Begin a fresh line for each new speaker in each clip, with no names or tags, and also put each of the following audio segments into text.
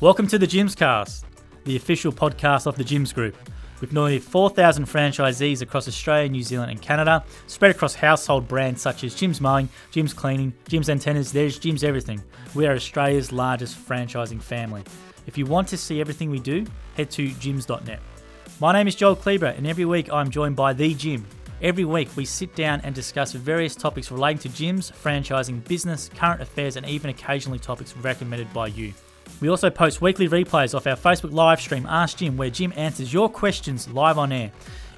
Welcome to the Jim's Cast, the official podcast of the Jim's Group. With nearly 4,000 franchisees across Australia, New Zealand, and Canada, spread across household brands such as Jim's Mowing, Jim's Cleaning, Jim's Antennas, there's Jim's Everything. We are Australia's largest franchising family. If you want to see everything we do, head to jims.net. My name is Joel Kleber, and every week I'm joined by The Jim. Every week we sit down and discuss various topics relating to Jim's, franchising, business, current affairs, and even occasionally topics recommended by you. We also post weekly replays off our Facebook live stream Ask Jim, where Jim answers your questions live on air.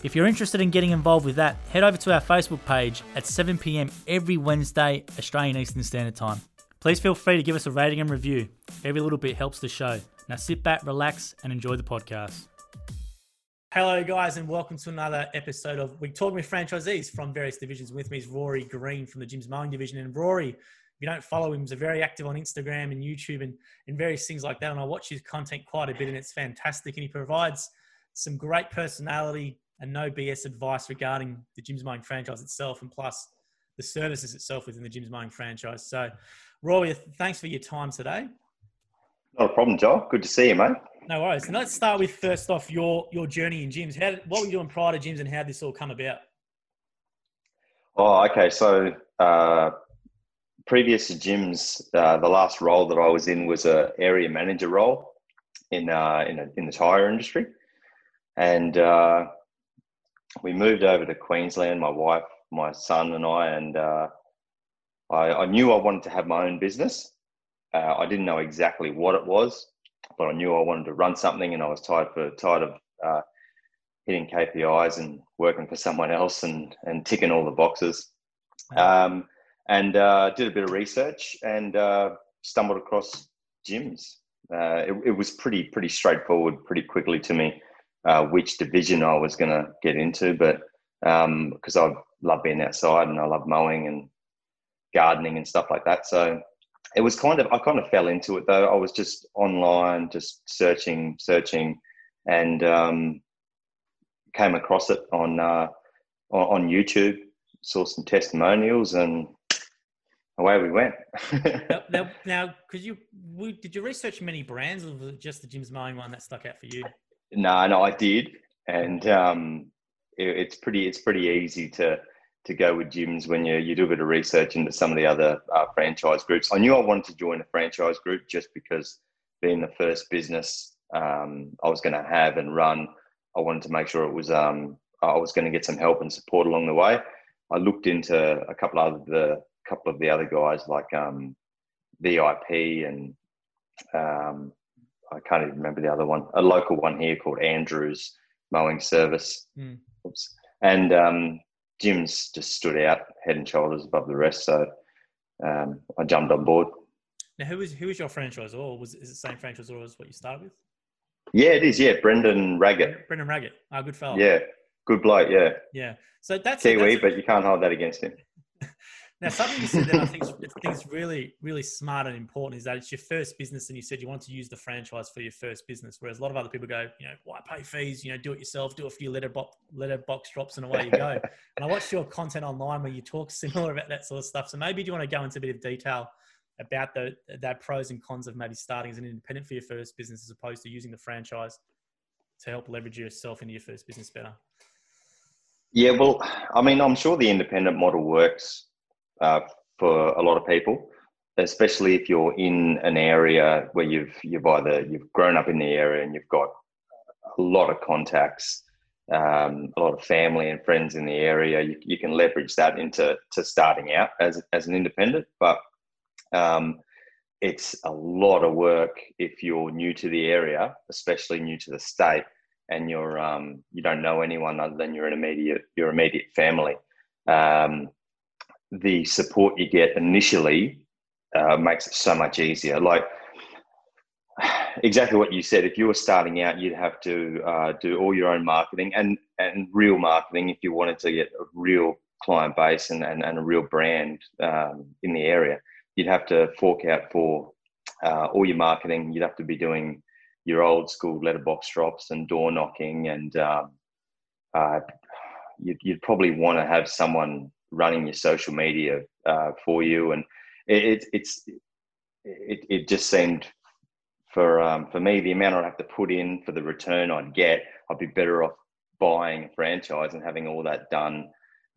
If you're interested in getting involved with that, head over to our Facebook page at 7 pm every Wednesday, Australian Eastern Standard Time. Please feel free to give us a rating and review. Every little bit helps the show. Now sit back, relax, and enjoy the podcast. Hello, guys, and welcome to another episode of We Talk with Franchisees from various divisions. With me is Rory Green from the Jim's Mowing Division. And Rory, you don't follow him, he's very active on Instagram and YouTube and, and various things like that. And I watch his content quite a bit, and it's fantastic. And he provides some great personality and no BS advice regarding the Jim's Mowing franchise itself, and plus the services itself within the Jim's Mowing franchise. So, Roy, thanks for your time today.
Not a problem, Joel. Good to see you, mate.
No worries. And let's start with first off your your journey in Jim's. How what were you doing prior to Jim's, and how did this all come about?
Oh, okay. So uh, previous to Jim's, uh, the last role that I was in was a area manager role in uh, in, a, in the tire industry, and uh, we moved over to Queensland. My wife, my son, and I, and uh, I, I, knew I wanted to have my own business. Uh, I didn't know exactly what it was, but I knew I wanted to run something, and I was tired for tired of uh, hitting KPIs and working for someone else and and ticking all the boxes. Um, and uh, did a bit of research and uh, stumbled across Jim's. Uh, it, it, was pretty pretty straightforward, pretty quickly to me uh, which division I was going to get into, but because um, I love being outside and I love mowing and gardening and stuff like that, so it was kind of I kind of fell into it though. I was just online, just searching, searching, and um, came across it on uh, on YouTube. Saw some testimonials and away we went.
now, now, could you we, did you research many brands, or was it just the Jim's Mowing one that stuck out for you?
No, no, I did, and um, it, it's pretty it's pretty easy to to go with Jim's when you you do a bit of research into some of the other uh, franchise groups. I knew I wanted to join a franchise group just because being the first business um, I was going to have and run, I wanted to make sure it was um, I was going to get some help and support along the way. I looked into a couple of the couple of the other guys like um, VIP and um, I can't even remember the other one. A local one here called Andrews Mowing Service. Mm. Oops. And um, Jim's just stood out head and shoulders above the rest. So um, I jumped on board.
Now, who was who was your franchisor? Was is it the same franchisor as what you started with?
Yeah, it is. Yeah, Brendan Raggett.
Brendan Raggett. Oh, good fellow.
Yeah, good bloke. Yeah.
Yeah. So that's
Kiwi,
that's
but you can't hold that against him.
Now, something you said that I think is really, really smart and important is that it's your first business, and you said you want to use the franchise for your first business. Whereas a lot of other people go, you know, why pay fees? You know, do it yourself, do a few letter box, letter box drops, and away you go. and I watched your content online where you talk similar about that sort of stuff. So maybe do you want to go into a bit of detail about the that pros and cons of maybe starting as an independent for your first business as opposed to using the franchise to help leverage yourself into your first business better?
Yeah, well, I mean, I'm sure the independent model works uh, for a lot of people, especially if you're in an area where you've you've either you've grown up in the area and you've got a lot of contacts, um, a lot of family and friends in the area. You, you can leverage that into to starting out as as an independent, but um, it's a lot of work if you're new to the area, especially new to the state, and you're um, you don't know anyone other than your immediate your immediate family. Um, the support you get initially uh, makes it so much easier. Like exactly what you said. If you were starting out, you'd have to uh, do all your own marketing and and real marketing if you wanted to get a real client base and, and, and a real brand um, in the area. You'd have to fork out for uh, all your marketing. You'd have to be doing your old school letterbox drops and door knocking, and um, uh, you'd, you'd probably want to have someone running your social media uh, for you, and it, it, it's it, it just seemed for um, for me, the amount I'd have to put in for the return I'd get, I'd be better off buying a franchise and having all that done.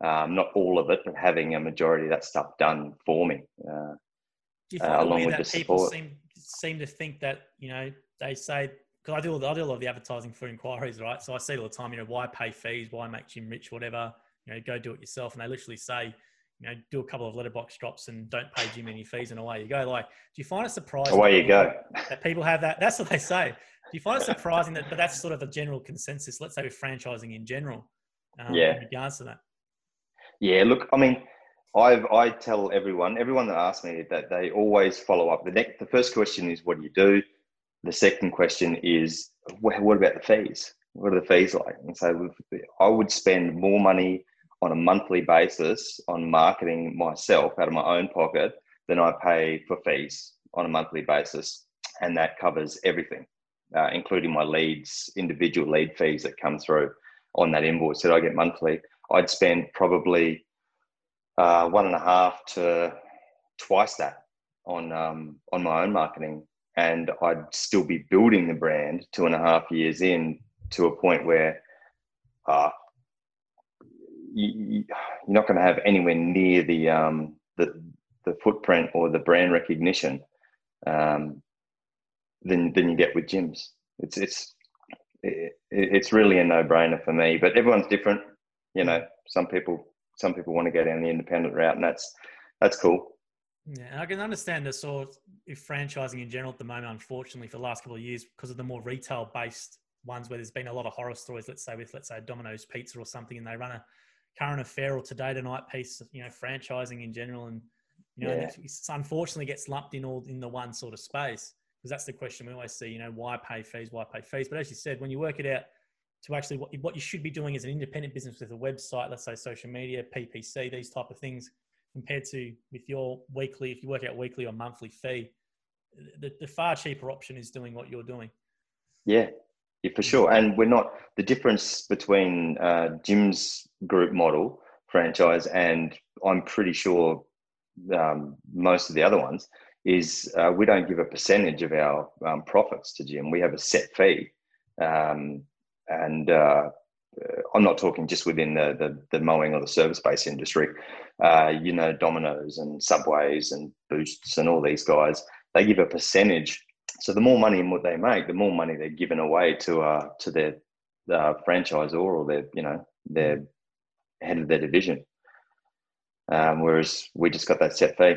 Um, not all of it, but having a majority of that stuff done for me. Uh,
Do you find uh, along with that the people support. seem seem to think that you know they say because I do I do a lot of the advertising for inquiries, right? So I see all the time, you know, why pay fees, why make Jim rich, whatever. You know, go do it yourself, and they literally say, you know, do a couple of letterbox drops and don't pay Jim any fees, and away you go. Like, do you find it surprising?
Away you go.
That people have that. That's what they say. Do you find it surprising that, but that's sort of the general consensus. Let's say with franchising in general.
Um, yeah.
In regards to that.
Yeah. Look, I mean, I've I tell everyone, everyone that asks me that they always follow up. The next, the first question is, what do you do? The second question is, what about the fees? What are the fees like? And so I would spend more money on a monthly basis on marketing myself out of my own pocket than I pay for fees on a monthly basis. And that covers everything, uh, including my leads, individual lead fees that come through on that invoice that I get monthly. I'd spend probably uh, one and a half to twice that on um, on my own marketing, and I'd still be building the brand two and a half years in to a point where uh, you, are not going to have anywhere near the um, the the footprint or the brand recognition um, than than you get with Jim's. It's it's it, it's really a no brainer for me. But everyone's different. You know, some people some people want to go down the independent route, and that's that's cool.
Yeah, I can understand the sort of franchising in general at the moment. Unfortunately, for the last couple of years, because of the more retail based ones where there's been a lot of horror stories. Let's say with let's say Domino's Pizza or something, and they run a current affair or today tonight piece, you know, franchising in general, and you know, yeah. it's unfortunately gets lumped in all in the one sort of space because that's the question we always see. You know, why pay fees? Why pay fees? But as you said, when you work it out to actually what, what you should be doing as an independent business with a website, let's say social media, PPC, these type of things, compared to with your weekly, if you work out weekly or monthly fee, the, the far cheaper option is doing what you're doing.
Yeah, yeah, for sure. And we're not the difference between uh, Jim's group model franchise and I'm pretty sure um, most of the other ones is uh, we don't give a percentage of our um, profits to Jim. We have a set fee, um, and uh, I'm not talking just within the, the, the mowing or the service based industry. Uh, you know, Domino's and Subways and Boosts and all these guys, they give a percentage so the more money and what they make, the more money they're giving away to uh to their uh, franchisor or their you know their head of their division. Um, whereas we just got that set fee.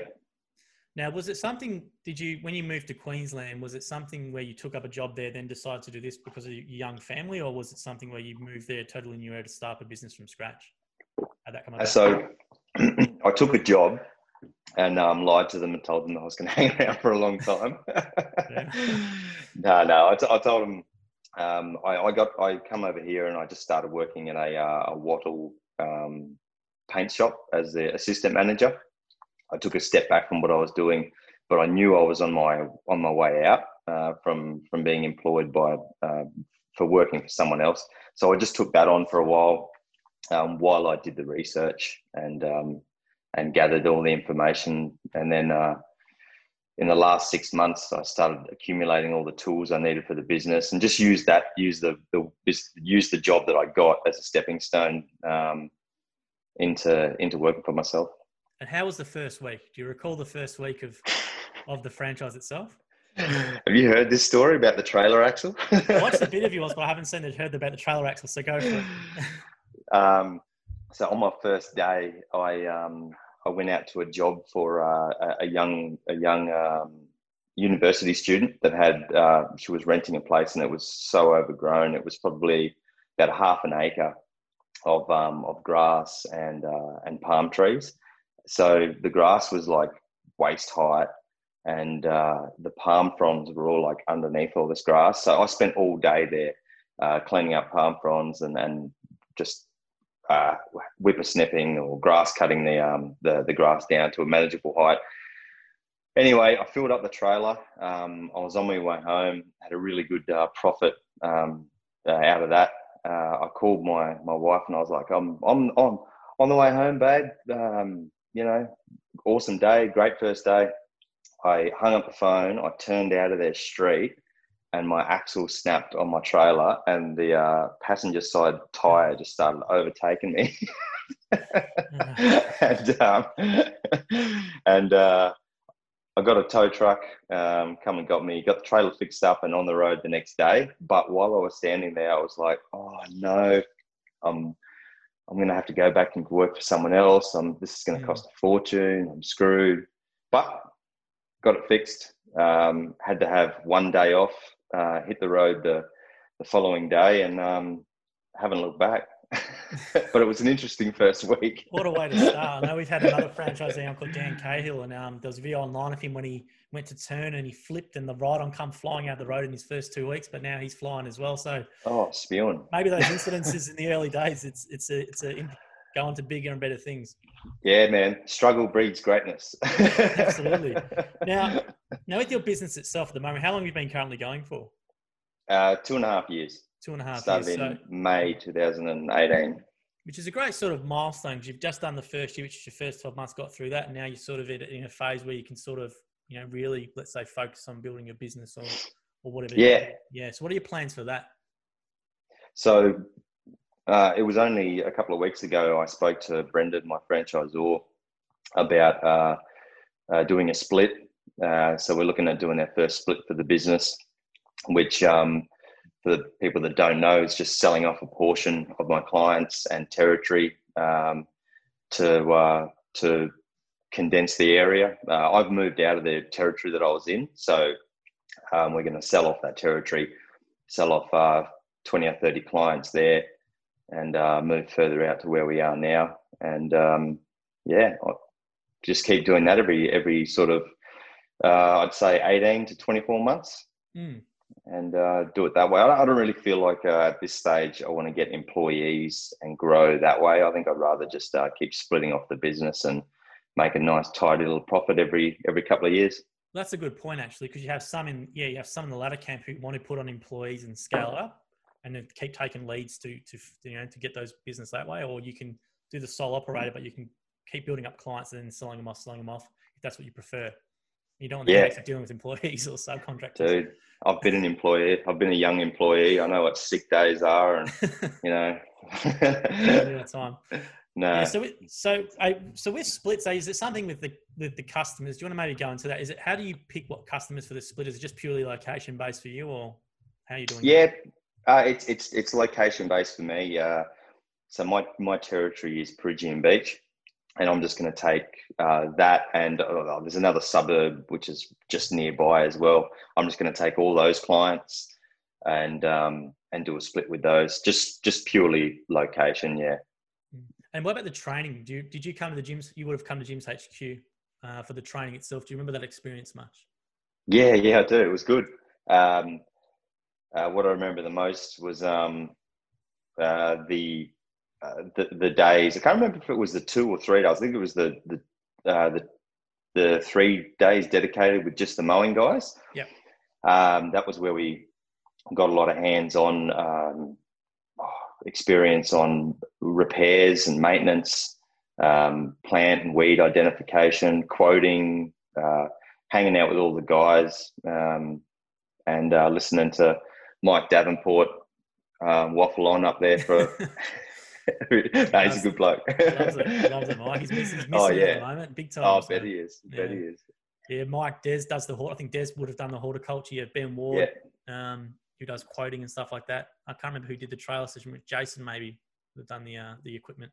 Now, was it something? Did you, when you moved to Queensland, was it something where you took up a job there, then decided to do this because of your young family, or was it something where you moved there totally new to start a business from scratch?
How'd that come about? So, I took a job and um, lied to them and told them that I was going to hang around for a long time. no, no, I, t- I told them um, I, I, got I come over here and I just started working in a, uh, a wattle um, paint shop as the assistant manager. I took a step back from what I was doing, but I knew I was on my on my way out uh, from from being employed by uh, for working for someone else. So I just took that on for a while um, while I did the research and um, and gathered all the information. And then uh, in the last six months, I started accumulating all the tools I needed for the business, and just use that, use the, the use the job that I got as a stepping stone um, into into working for myself.
And how was the first week? Do you recall the first week of of the franchise itself?
Have you heard this story about the trailer axle?
I watched a bit of yours, but I haven't seen it, heard about the trailer axle. So go for it.
Um, so on my first day, I um, I went out to a job for uh, a young a young um, university student that had uh, she was renting a place and it was so overgrown. It was probably about half an acre of um, of grass and uh, and palm trees. So the grass was like waist height, and uh, the palm fronds were all like underneath all this grass. So I spent all day there uh, cleaning up palm fronds and and just uh, whippersnipping or grass cutting the, um, the, the grass down to a manageable height. Anyway, I filled up the trailer. Um, I was on my way home, had a really good uh, profit um, uh, out of that. Uh, I called my, my wife and I was like, I'm, I'm, I'm on the way home, babe. Um, you know, awesome day, great first day. I hung up the phone. I turned out of their street and my axle snapped on my trailer, and the uh, passenger side tire just started overtaking me. and um, and uh, I got a tow truck um, come and got me, got the trailer fixed up and on the road the next day. But while I was standing there, I was like, oh no, I'm I'm going to have to go back and work for someone else. I'm, this is going to cost a fortune. I'm screwed. But got it fixed. Um, had to have one day off, uh, hit the road the, the following day, and um, haven't looked back. but it was an interesting first week.
what a way to start! I know we've had another franchisee, Uncle Dan Cahill, and um, there was a video online of him when he went to turn and he flipped, and the ride-on come flying out the road in his first two weeks. But now he's flying as well. So
oh, spewing.
Maybe those incidences in the early days. It's it's a it's a going to bigger and better things.
Yeah, man. Struggle breeds greatness.
Absolutely. Now, now with your business itself at the moment, how long have you been currently going for?
Uh, two and a half years.
Two and a half
Started
years.
in so, May 2018.
Which is a great sort of milestone. because You've just done the first year, which is your first 12 months, got through that. And now you're sort of in a phase where you can sort of, you know, really, let's say, focus on building your business or, or whatever.
Yeah.
Yeah. So what are your plans for that?
So uh, it was only a couple of weeks ago I spoke to Brendan, my franchisor, about uh, uh, doing a split. Uh, so we're looking at doing our first split for the business, which um, for the people that don't know is just selling off a portion of my clients and territory um, to uh, to condense the area. Uh, I've moved out of the territory that I was in, so um, we're going to sell off that territory, sell off 20 or 30 clients there and uh, move further out to where we are now. And um, yeah, I'll just keep doing that every every sort of uh, I'd say 18 to 24 months.
Mm.
And uh, do it that way. I don't really feel like uh, at this stage I want to get employees and grow that way. I think I'd rather just uh, keep splitting off the business and make a nice tidy little profit every every couple of years.
That's a good point actually, because you have some in yeah, you have some in the latter camp who want to put on employees and scale up, and then keep taking leads to to you know to get those business that way, or you can do the sole operator, but you can keep building up clients and then selling them off, selling them off if that's what you prefer. You don't want
yeah.
to dealing with employees or subcontractors.
Dude, I've been an employee. I've been a young employee. I know what sick days are, and you know.
time.
No.
Yeah, so, so, I, so with splits, is it something with the with the customers? Do you want to maybe go into that? Is it how do you pick what customers for the split? Is it just purely location based for you, or how are you doing?
Yeah, uh, it's it's it's location based for me. Uh, so my my territory is Peregian Beach, and I'm just going to take uh, that and uh, there's another suburb which is just nearby as well. I'm just going to take all those clients and um, and do a split with those. Just just purely location, yeah.
And what about the training? Do you, did you come to the Jim's? You would have come to Jim's HQ uh, for the training itself. Do you remember that experience much?
Yeah, yeah, I do. It was good. Um, uh, what I remember the most was um, uh, the, uh, the the days. I can't remember if it was the two or three days. I think it was the the uh, the the three days dedicated with just the mowing guys.
Yeah.
Um, that was where we got a lot of hands-on um, experience on repairs and maintenance, um, plant and weed identification, quoting, uh, hanging out with all the guys, um, and uh, listening to Mike Davenport um, waffle on up there for. no, he's a good bloke.
loves it, loves it, Mike. He's missing, he's missing oh, yeah. at the moment, big time.
Oh, so. bet he is. Yeah. Bet he is.
Yeah, Mike Des does the. Whole I think Des would have done the horticulture. Yeah, Ben Ward, yeah. um, who does quoting and stuff like that. I can't remember who did the trailer session with Jason. Maybe have done the uh, the equipment.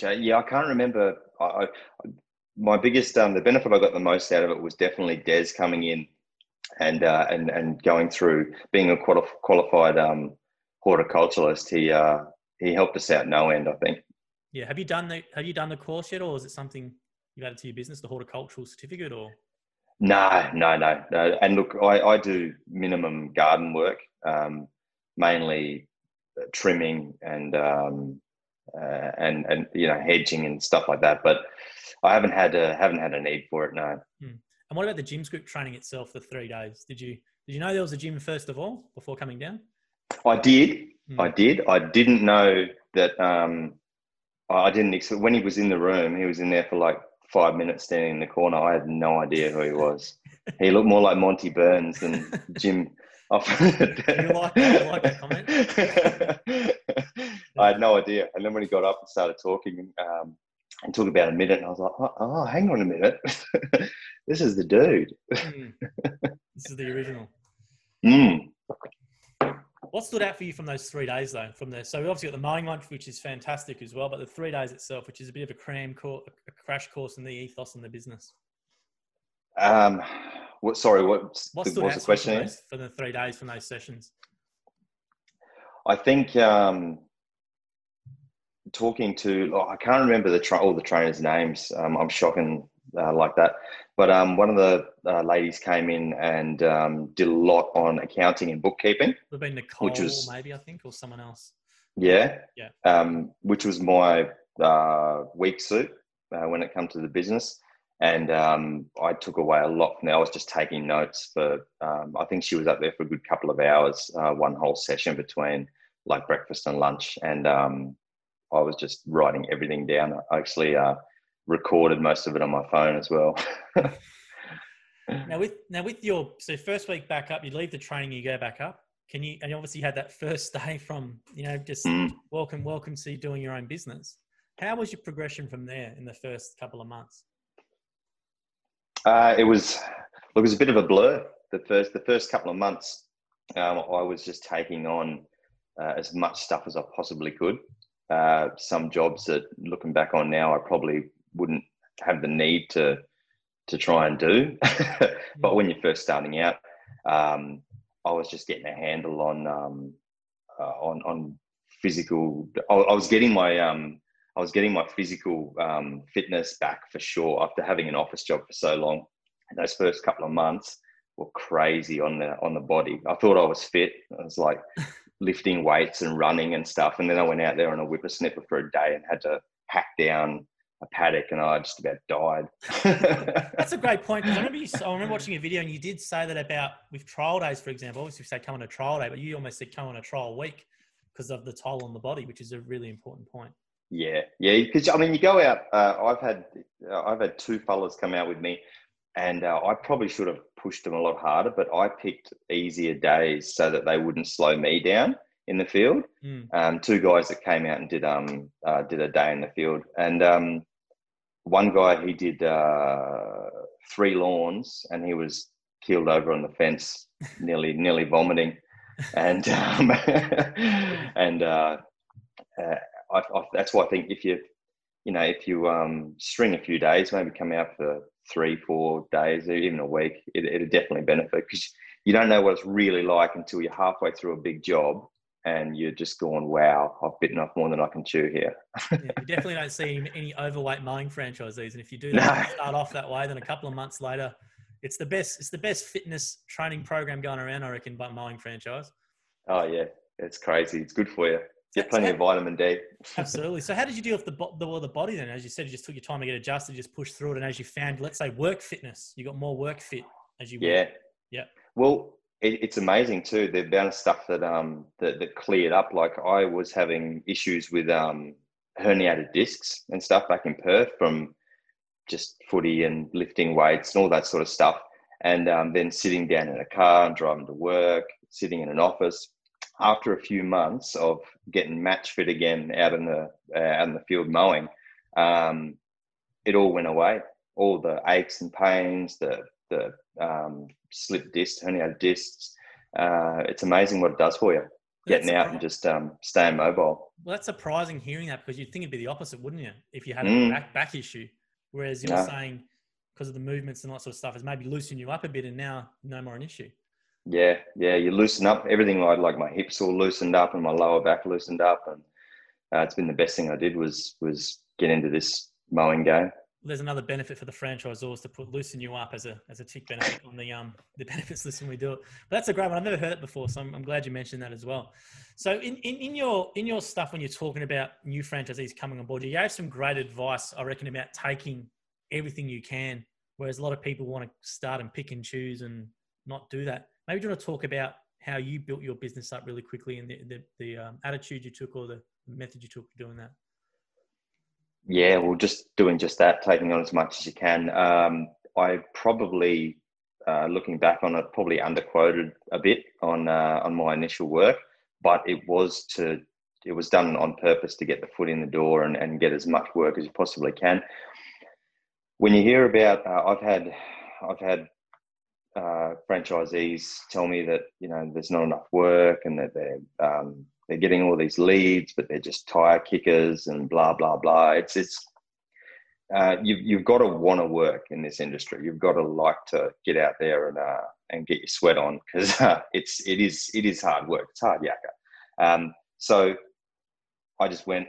Yeah, I can't remember. I, I, my biggest um, the benefit I got the most out of it was definitely Des coming in and uh, and and going through being a qualified um, horticulturalist, he uh, he helped us out no end. I think.
Yeah. Have you done the Have you done the course yet, or is it something you've added to your business, the horticultural certificate, or?
No, no, no, no. And look, I, I do minimum garden work, um, mainly uh, trimming and um, uh, and and you know hedging and stuff like that. But I haven't had a haven't had a need for it. No.
Hmm. And what about the Jim group training itself? The three days. Did you did you know there was a Jim first of all before coming down?
I did. Hmm. I did. I didn't know that. Um, I didn't. expect When he was in the room, he was in there for like five minutes standing in the corner. I had no idea who he was. he looked more like Monty Burns than Jim. you
like, you like that comment?
I had no idea. And then when he got up and started talking, um, and took about a minute, and I was like, oh, oh hang on a minute. this is the dude.
Mm. This is the original.
Mm.
What stood out for you from those three days, though? From there, so we obviously got the mowing lunch, which is fantastic as well, but the three days itself, which is a bit of a cram course, a crash course in the ethos and the business.
Um, what? Sorry, what?
What
the,
stood
what's
out
the question?
for, those, for the three days from those sessions?
I think um, talking to oh, I can't remember the tra- all the trainers' names. Um, I'm shocking uh, like that. But um, one of the uh, ladies came in and um, did a lot on accounting and bookkeeping.
Would have been Nicole,
Which was-
maybe I think, or someone else.
Yeah.
Yeah.
Um, which was my uh, weak suit uh, when it comes to the business. And um, I took away a lot from there. I was just taking notes for, um, I think she was up there for a good couple of hours, uh, one whole session between like breakfast and lunch. And um, I was just writing everything down. I actually uh, recorded most of it on my phone as well.
Now with now with your so first week back up, you leave the training, you go back up. Can you and you obviously had that first day from you know just
Mm.
welcome welcome to doing your own business. How was your progression from there in the first couple of months?
Uh, it was look, it was a bit of a blur. The first the first couple of months, um, I was just taking on uh, as much stuff as I possibly could. Uh, some jobs that, looking back on now, I probably wouldn't have the need to to try and do. but when you're first starting out, um, I was just getting a handle on um, uh, on on physical. I, I was getting my um, I was getting my physical um, fitness back for sure after having an office job for so long. And those first couple of months were crazy on the on the body. I thought I was fit. I was like lifting weights and running and stuff. And then I went out there on a whippersnipper for a day and had to hack down a paddock, and I just about died.
That's a great point. I remember you, I remember watching a video and you did say that about with trial days, for example. Obviously, we say come on a trial day, but you almost said come on a trial week because of the toll on the body, which is a really important point.
Yeah, yeah. Because I mean, you go out. Uh, I've had uh, I've had two fellas come out with me, and uh, I probably should have pushed them a lot harder. But I picked easier days so that they wouldn't slow me down in the field.
Mm.
Um, two guys that came out and did um uh, did a day in the field, and um, one guy he did uh, three lawns, and he was keeled over on the fence, nearly nearly vomiting, and um, and uh, uh, I, I, that's why I think if you, you know, if you um, string a few days, maybe come out for three, four days, even a week, it, it'll definitely benefit because you don't know what it's really like until you're halfway through a big job and you're just going, wow, I've bitten off more than I can chew here.
Yeah, you definitely don't see any overweight mowing franchisees, and if you do that,
No.
start off that way, then a couple of months later, it's the best. It's the best fitness training program going around, I reckon, by mowing franchise.
Oh yeah, it's crazy. It's good for you. You
get
plenty
so
of vitamin D.
Absolutely. So, how did you deal with the the, well, the body then? As you said, you just took your time to get adjusted, just push through it, and as you found, let's say, work fitness, you got more work fit as you went.
Yeah.
Yeah.
Well, it, it's amazing too. The amount of stuff that um that, that cleared up. Like I was having issues with um herniated discs and stuff back in Perth from just footy and lifting weights and all that sort of stuff. And um, then sitting down in a car and driving to work, sitting in an office. After a few months of getting match fit again out in the uh, out in the field mowing, um, it all went away. All the aches and pains, the the um, slip discs, herniated discs. Uh, it's amazing what it does for you.
That's
Getting out and just um, staying mobile.
Well, that's surprising hearing that because you'd think it'd be the opposite, wouldn't you? If you had a
Mm.
back back issue, whereas you're
No.
saying because of the movements and that sort of stuff, is maybe loosen you up a bit, and now no more an issue.
Yeah, yeah. You loosen up everything. Like like my hips all loosened up and my lower back loosened up, and uh, it's been the best thing I did was was get into this mowing game.
There's another benefit for the franchisors to put loosen you up as a as a tick benefit on the um the benefits list when we do it. But that's a great one. I've never heard it before, so I'm, I'm glad you mentioned that as well. So in, in, in your in your stuff when you're talking about new franchisees coming on board, you gave some great advice, I reckon, about taking everything you can, whereas a lot of people want to start and pick and choose and not do that. Maybe you want to talk about how you built your business up really quickly and the the, the um, attitude you took or the method you took doing that.
Yeah, well, just doing just that, taking on as much as you can. Um, I probably uh, looking back on it, probably underquoted a bit on uh, on my initial work, but it was to it was done on purpose to get the foot in the door and, and get as much work as you possibly can. When you hear about, uh, I've had I've had uh, franchisees tell me that you know there's not enough work and that they're um, they're getting all these leads, but they're just tire kickers and blah blah blah. It's it's uh, you've you've got to want to work in this industry. You've got to like to get out there and uh, and get your sweat on because uh, it's it is it is hard work. It's hard yakka. Um, so I just went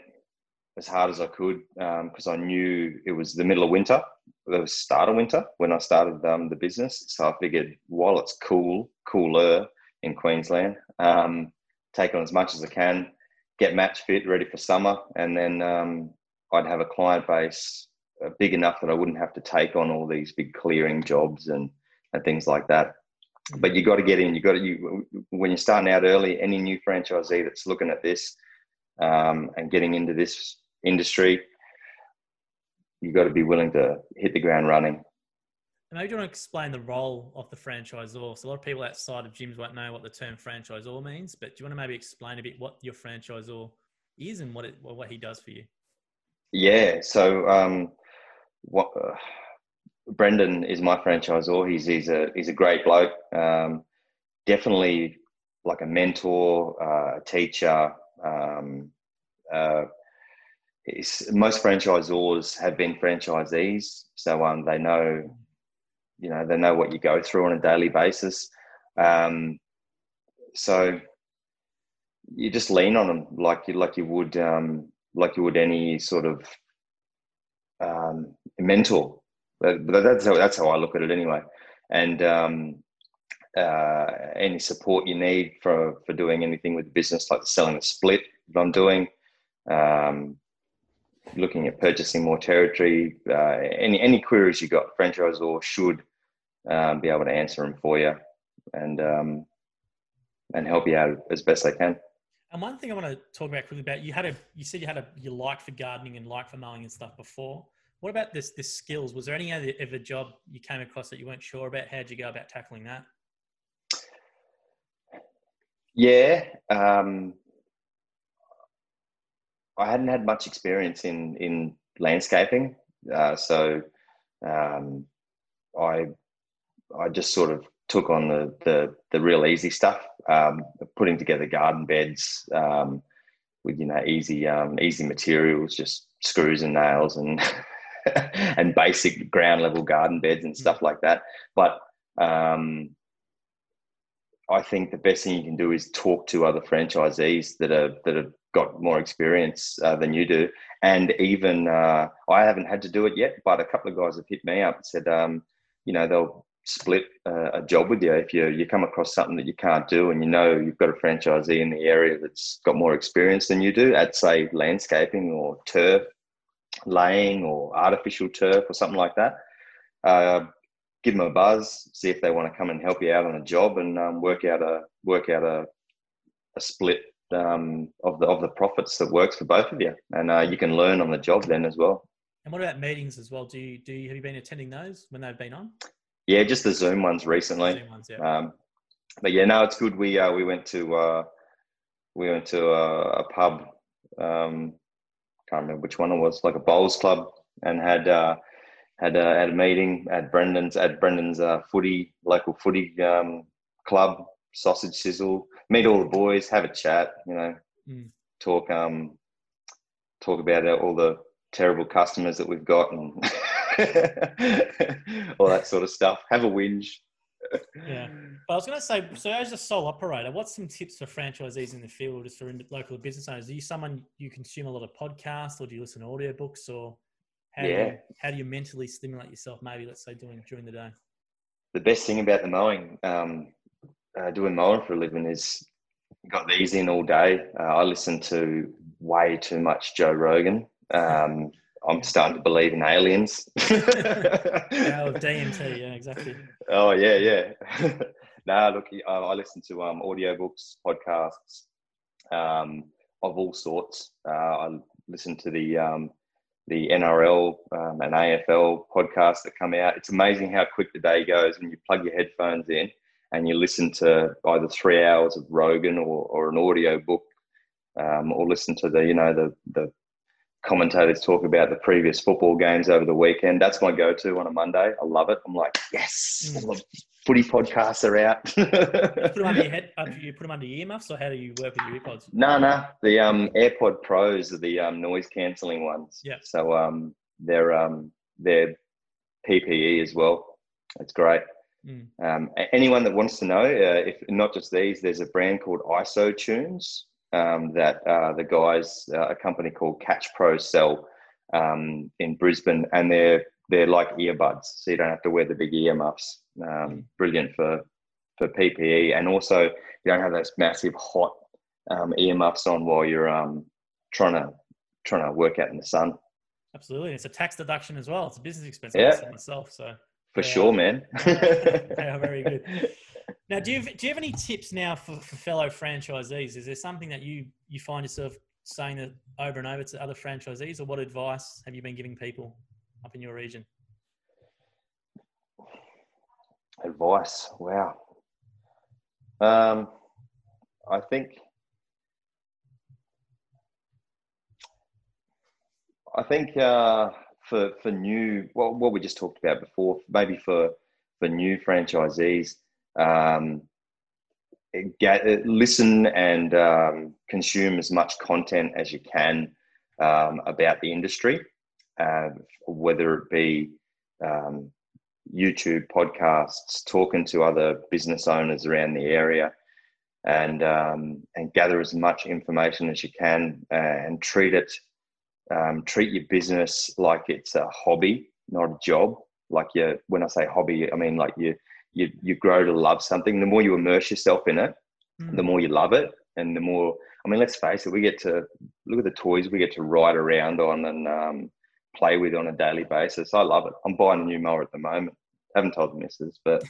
as hard as I could because um, I knew it was the middle of winter. It was start of winter when I started um, the business. So I figured while it's cool, cooler in Queensland, um, take on as much as I can, get match fit, ready for summer, and then um, I'd have a client base uh, big enough that I wouldn't have to take on all these big clearing jobs and, and things like that. But you got to get in. You got to you when you're starting out early. Any new franchisee that's looking at this um, and getting into this industry, you got to be willing to hit the ground running.
Maybe you want to explain the role of the franchisor. So a lot of people outside of Jim's won't know what the term franchisor means, but do you want to maybe explain a bit what your franchisor is and what it, what he does for you?
Yeah. So um, what uh, Brendan is my franchisor. He's he's a he's a great bloke. Um, definitely like a mentor, uh, a teacher. Um, uh, most franchisors have been franchisees, so um, they know, you know, they know what you go through on a daily basis. Um, so you just lean on them like you like you would um, like you would any sort of um, mentor. But that's how that's how I look at it anyway. And um, uh, any support you need for for doing anything with the business, like selling a split that I'm doing, um, looking at purchasing more territory, uh, any any queries you got, franchisor should um, be able to answer them for you and um, and help you out as best they can.
And one thing I want to talk about quickly about you had a you said you had a you like for gardening and like for mowing and stuff before. What about this this skills? Was there any other ever job you came across that you weren't sure about? How did you go about tackling that?
Yeah, um, I hadn't had much experience in in landscaping, uh, so um, I I just sort of took on the the, the real easy stuff, um, putting together garden beds um, with you know easy um, easy materials, just screws and nails and and basic ground level garden beds and stuff like that. But um, I think the best thing you can do is talk to other franchisees that are that have got more experience uh, than you do. And even uh, I haven't had to do it yet, but a couple of guys have hit me up and said, um, you know, they'll split uh, a job with you if you you come across something that you can't do and you know you've got a franchisee in the area that's got more experience than you do at say landscaping or turf laying or artificial turf or something like that uh, give them a buzz see if they want to come and help you out on a job and um, work out a work out a, a split um, of the of the profits that works for both of you. And uh, you can learn on the job then as well.
And what about meetings as well? Do you do you have you been attending those when they've been on
yeah, just the Zoom ones recently. Zoom ones, yeah. Um, but yeah, no, it's good. We uh, we went to uh, we went to a, a pub. Um, can't remember which one it was, like a bowls club, and had uh, had a, had a meeting at Brendan's at Brendan's uh, footy local footy um, club. Sausage sizzle, meet all the boys, have a chat. You know, mm. talk um talk about all the terrible customers that we've got and all that sort of stuff. Have a whinge.
yeah, but I was going to say, so as a sole operator, what's some tips for franchisees in the field, just for local business owners? Are you someone you consume a lot of podcasts, or do you listen to audiobooks, or how yeah. do you, how do you mentally stimulate yourself? Maybe let's say doing during the day.
The best thing about the mowing, um, uh, doing mowing for a living, is got these in all day. Uh, I listen to way too much Joe Rogan. Um, I'm starting to believe in aliens.
yeah, DMT, yeah, exactly.
Oh yeah, yeah. no, look, I, I listen to um, audiobooks, podcasts um, of all sorts. Uh, I listen to the um, the NRL um, and AFL podcasts that come out. It's amazing how quick the day goes when you plug your headphones in and you listen to either three hours of Rogan or, or an audio book, um, or listen to the you know the the commentators talk about the previous football games over the weekend. That's my go-to on a Monday. I love it. I'm like, yes, mm. all the footy podcasts are out.
you put them under your head. You put them under your earmuffs, or how do you work with your earpods?
No, no. The um, AirPod Pros are the um, noise cancelling ones.
Yeah.
So um, they're um, they're PPE as well. It's great. Mm. Um, anyone that wants to know, uh, if not just these, there's a brand called ISOtunes um, that uh, the guys, uh, a company called Catch Pro, sell um, in Brisbane, and they're they're like earbuds, so you don't have to wear the big earmuffs. Um, brilliant for for PPE, and also you don't have those massive hot um, earmuffs on while you're um, trying to trying to work out in the sun.
Absolutely, it's a tax deduction as well. It's a business expense. Yeah. myself, so
for sure, man.
they are very good. Now, do you have, do you have any tips now for, for fellow franchisees? Is there something that you you find yourself saying that over and over to other franchisees, or what advice have you been giving people up in your region?
Advice, wow. Um, I think I think uh, for for new well, what we just talked about before, maybe for for new franchisees, um, get listen and um, consume as much content as you can um, about the industry, uh, whether it be um, YouTube podcasts, talking to other business owners around the area, and um, and gather as much information as you can, uh, and treat it um, treat your business like it's a hobby, not a job. Like you, when I say hobby, I mean like you you you grow to love something. The more you immerse yourself in it, mm. the more you love it, and the more. I mean, let's face it. We get to look at the toys we get to ride around on and um, play with on a daily basis. I love it. I'm buying a new mower at the moment. haven't told the missus, but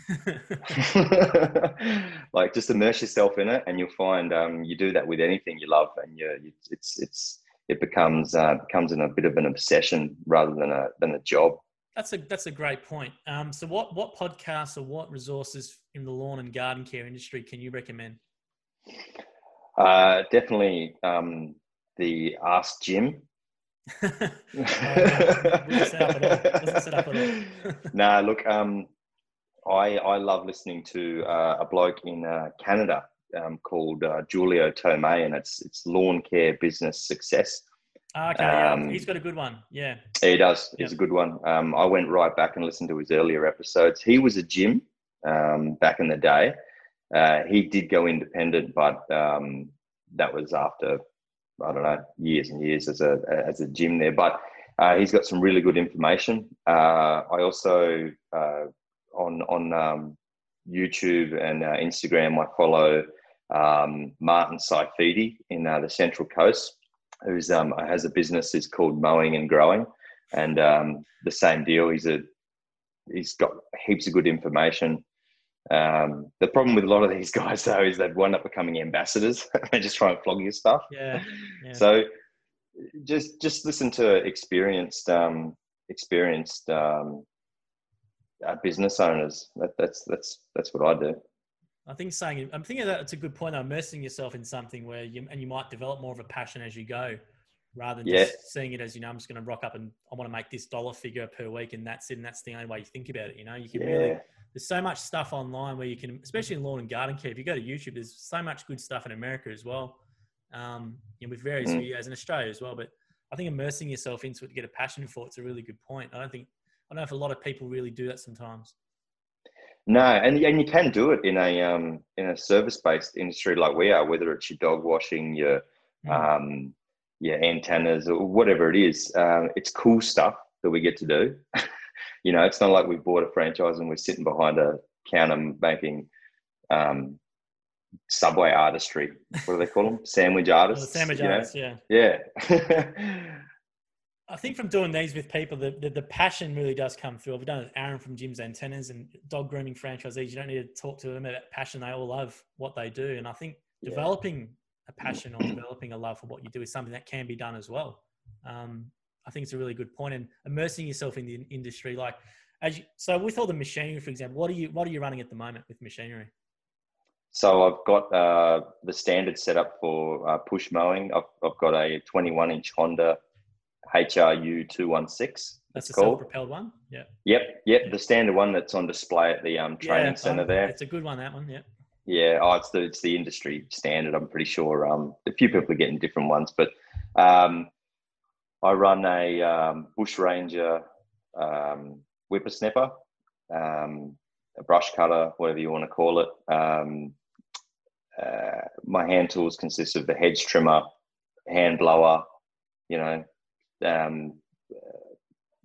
like just immerse yourself in it, and you'll find um, you do that with anything you love, and you, you it's it's it becomes uh, becomes in a bit of an obsession rather than a than a job.
That's a that's a great point. Um, so, what what podcasts or what resources in the lawn and garden care industry can you recommend?
Uh, definitely um, the Ask Jim. no, look, um, I I love listening to uh, a bloke in uh, Canada um, called uh, Julio Tomei, and it's it's lawn care business success.
Ah, okay, um, yeah. he's got a good one. Yeah,
he does. He's a good one. Um, I went right back and listened to his earlier episodes. He was a Jim um, back in the day. Uh, he did go independent, but um, that was after I don't know years and years as a as a Jim there. But uh, he's got some really good information. Uh, I also uh, on on um, YouTube and uh, Instagram I follow um, Martin Saifidi in uh, the Central Coast who's um, has a business is called Mowing and Growing, and um, the same deal. He's a he's got heaps of good information. Um, the problem with a lot of these guys though is they've wound up becoming ambassadors. they just try and flog your stuff.
Yeah. yeah.
So just just listen to experienced um, experienced um, uh, business owners. That, that's that's that's what I do.
I think saying I'm thinking that it's a good point. Immersing yourself in something where you and you might develop more of a passion as you go, rather than yeah. just seeing it as you know I'm just going to rock up and I want to make this dollar figure per week and that's it and that's the only way you think about it. You know, you can yeah. really there's so much stuff online where you can, especially in lawn and garden care. If you go to YouTube, there's so much good stuff in America as well, um, you know, with various mm. videos in Australia as well. But I think immersing yourself into it to get a passion for it's a really good point. I don't think I don't know if a lot of people really do that sometimes.
No, and and you can do it in a um in a service based industry like we are, whether it's your dog washing, your mm. um your antennas or whatever it is. Um, it's cool stuff that we get to do. you know, it's not like we bought a franchise and we're sitting behind a counter making um subway artistry. What do they call them? Sandwich artists.
Oh, sandwich artists, know?
yeah.
Yeah. I think from doing these with people, the, the, the, passion really does come through. I've done it with Aaron from Jim's Antennas and dog grooming franchisees. You don't need to talk to them about passion. They all love what they do. And I think yeah. developing a passion or developing a love for what you do is something that can be done as well. Um, I think it's a really good point. and immersing yourself in the industry. Like, as you, so with all the machinery, for example, what are you what are you running at the moment with machinery?
So I've got uh, the standard setup for uh, push mowing. I've, I've got a 21 inch Honda HRU 216.
That's a self-propelled one. Yeah.
Yep. Yep. The standard one that's on display at the um, training yeah, center um, there.
It's a good one. That one. Yeah.
Yeah. Oh, it's the it's the industry standard. I'm pretty sure. Um, a few people are getting different ones, but um, I run a um, Bush Ranger um, whippersnapper, um, a brush cutter, whatever you want to call it. Um, uh, my hand tools consist of the hedge trimmer, hand blower, you know, um,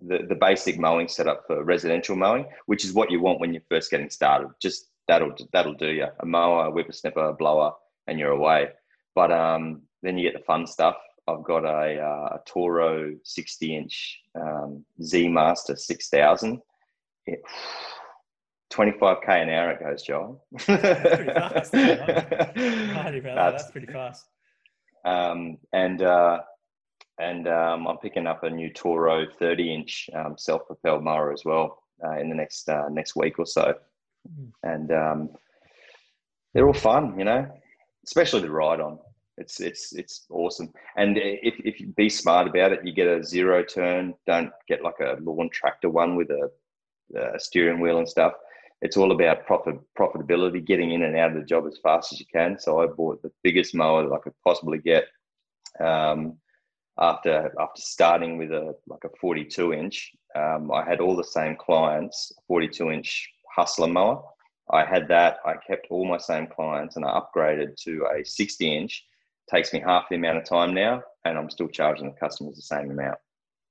the, the basic mowing setup for residential mowing, which is what you want when you're first getting started. Just that'll that'll do you. A mower, a whippersnapper, a blower, and you're away. But um, then you get the fun stuff. I've got a, uh, a Toro 60 inch um, Z Master 6000. 25k an hour it goes, Joel.
That's pretty fast. That's, That's pretty fast.
Um, and uh, and um, I'm picking up a new Toro 30 inch um, self propelled mower as well uh, in the next uh, next week or so. Mm. And um, they're all fun, you know, especially the ride on. It's it's it's awesome. And if if you be smart about it, you get a zero turn. Don't get like a lawn tractor one with a, a steering wheel and stuff. It's all about profit profitability, getting in and out of the job as fast as you can. So I bought the biggest mower that I could possibly get. Um, after after starting with a like a 42 inch, um, I had all the same clients, 42 inch hustler mower. I had that. I kept all my same clients, and I upgraded to a 60 inch. Takes me half the amount of time now, and I'm still charging the customers the same amount.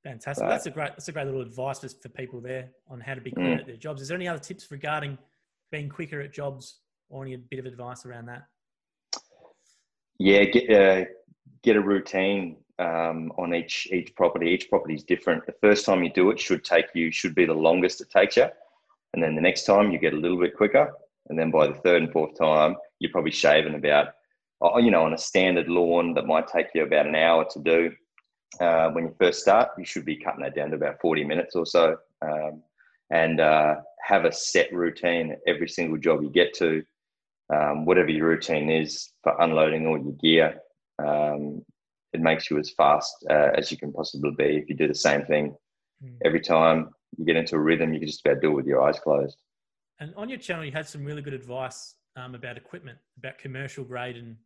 Fantastic. So, that's a great. That's a great little advice for people there on how to be quicker mm. at their jobs. Is there any other tips regarding being quicker at jobs, or any bit of advice around that?
Yeah, get uh, get a routine um, on each each property. Each property is different. The first time you do it should take you should be the longest it takes you, and then the next time you get a little bit quicker, and then by the third and fourth time you're probably shaving about, oh, you know, on a standard lawn that might take you about an hour to do. Uh, when you first start, you should be cutting that down to about 40 minutes or so, um, and uh, have a set routine every single job you get to. Um, whatever your routine is for unloading all your gear, um, it makes you as fast uh, as you can possibly be if you do the same thing mm. every time you get into a rhythm you can just about do it with your eyes closed.
And on your channel you had some really good advice um, about equipment about commercial grade and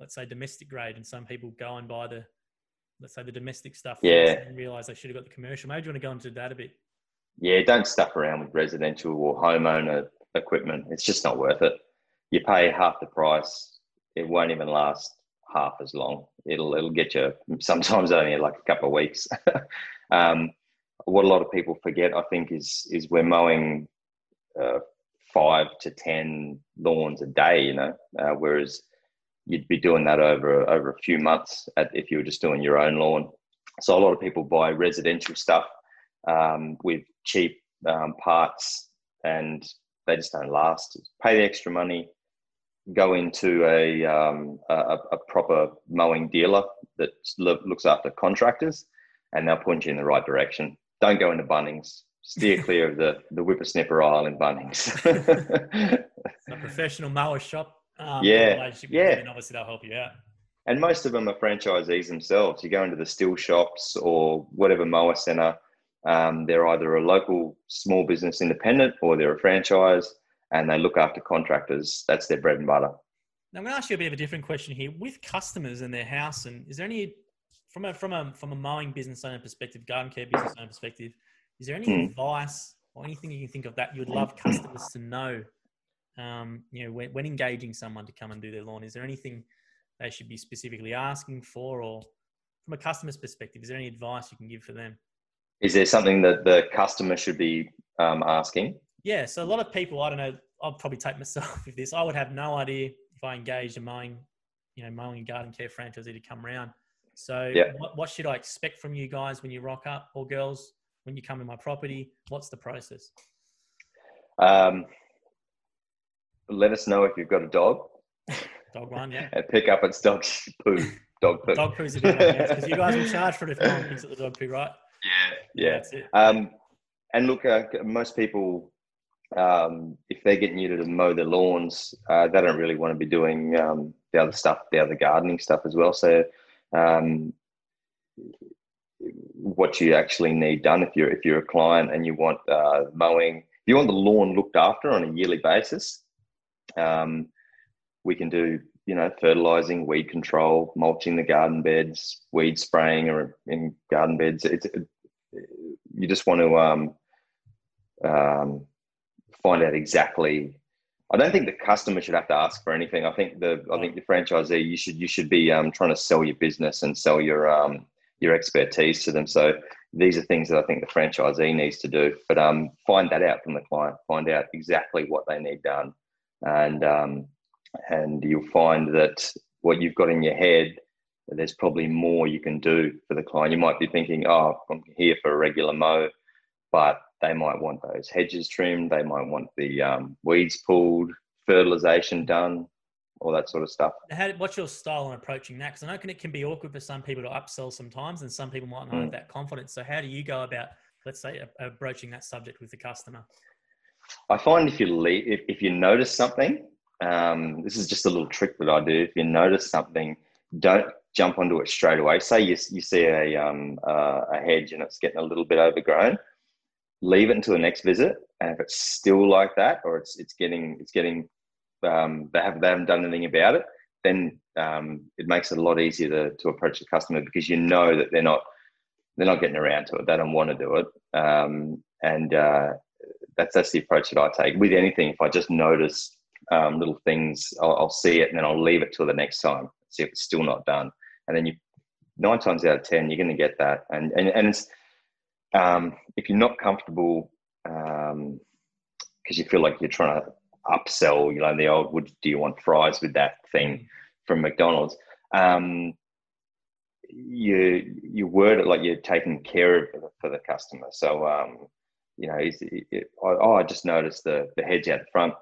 let's say domestic grade. And some people go and buy the let's say the domestic stuff
yeah.
and realize they should have got the commercial. Maybe you want to go into that a bit.
Yeah don't stuff around with residential or homeowner equipment. It's just not worth it. You pay half the price it won't even last half as long. It'll it'll get you sometimes only like a couple of weeks. um, what a lot of people forget, I think, is is we're mowing uh, five to ten lawns a day. You know, uh, whereas you'd be doing that over over a few months at, if you were just doing your own lawn. So a lot of people buy residential stuff um, with cheap um, parts, and they just don't last. Pay the extra money, go into a, um, a, a, proper mowing dealer that looks after contractors and they'll point you in the right direction. Don't go into Bunnings. Steer clear of the, the whippersnapper aisle in Bunnings.
a professional mower shop.
Um, yeah. Yeah.
And obviously they'll help you out.
And most of them are franchisees themselves. You go into the Stihl shops or whatever mower center, um, they're either a local small business independent or they're a franchise and they look after contractors. That's their bread and butter.
Now I'm going to ask you a bit of a different question here. With customers and their house, and is there any from a from a from a mowing business owner perspective, garden care business owner perspective, is there any mm. advice or anything you can think of that you would love customers to know? Um, you know, when, when engaging someone to come and do their lawn, is there anything they should be specifically asking for, or from a customer's perspective, is there any advice you can give for them?
Is there something that the customer should be um, asking?
Yeah, so a lot of people, I don't know, I'll probably take myself with this. I would have no idea if I engaged a mowing, you know, mowing and garden care franchisee to come around. So yeah. what, what should I expect from you guys when you rock up or girls when you come in my property? What's the process?
Um, let us know if you've got a dog.
Dog one, yeah.
and pick up its dog poo. Dog poo.
Dog poo's a good one, because you guys will charge for it if no one picks up the dog poo, right?
Yeah, yeah. Um, and look, uh, most people, um, if they're getting you to mow their lawns, uh, they don't really want to be doing um, the other stuff, the other gardening stuff as well. So, um, what you actually need done if you're if you're a client and you want uh, mowing, if you want the lawn looked after on a yearly basis, um, we can do you know fertilizing, weed control, mulching the garden beds, weed spraying or in garden beds. It's it, you just want to um, um, find out exactly. I don't think the customer should have to ask for anything. I think the I think the franchisee you should you should be um, trying to sell your business and sell your um, your expertise to them. So these are things that I think the franchisee needs to do. But um, find that out from the client. Find out exactly what they need done, and um, and you'll find that what you've got in your head, there's probably more you can do for the client. You might be thinking, oh, I'm here for a regular mow, but they might want those hedges trimmed. They might want the um, weeds pulled, fertilization done, all that sort of stuff.
How, what's your style on approaching that? Because I know it can be awkward for some people to upsell sometimes, and some people might not mm. have that confidence. So, how do you go about, let's say, approaching that subject with the customer?
I find if you leave, if, if you notice something, um, this is just a little trick that I do. If you notice something, don't jump onto it straight away. Say you, you see a, um, uh, a hedge and it's getting a little bit overgrown, leave it until the next visit. And if it's still like that, or it's it's getting it's getting um, they have they haven't done anything about it, then um, it makes it a lot easier to, to approach the customer because you know that they're not they're not getting around to it. They don't want to do it, um, and uh, that's that's the approach that I take with anything. If I just notice um, little things, I'll, I'll, see it and then I'll leave it till the next time, see if it's still not done. And then you, nine times out of 10, you're going to get that. And, and, and it's, um, if you're not comfortable, because um, you feel like you're trying to upsell, you know, the old, would, do you want fries with that thing from McDonald's? Um, you you word it like you're taking care of it for the customer. So um, you know, it, it, oh, I just noticed the the hedge out the front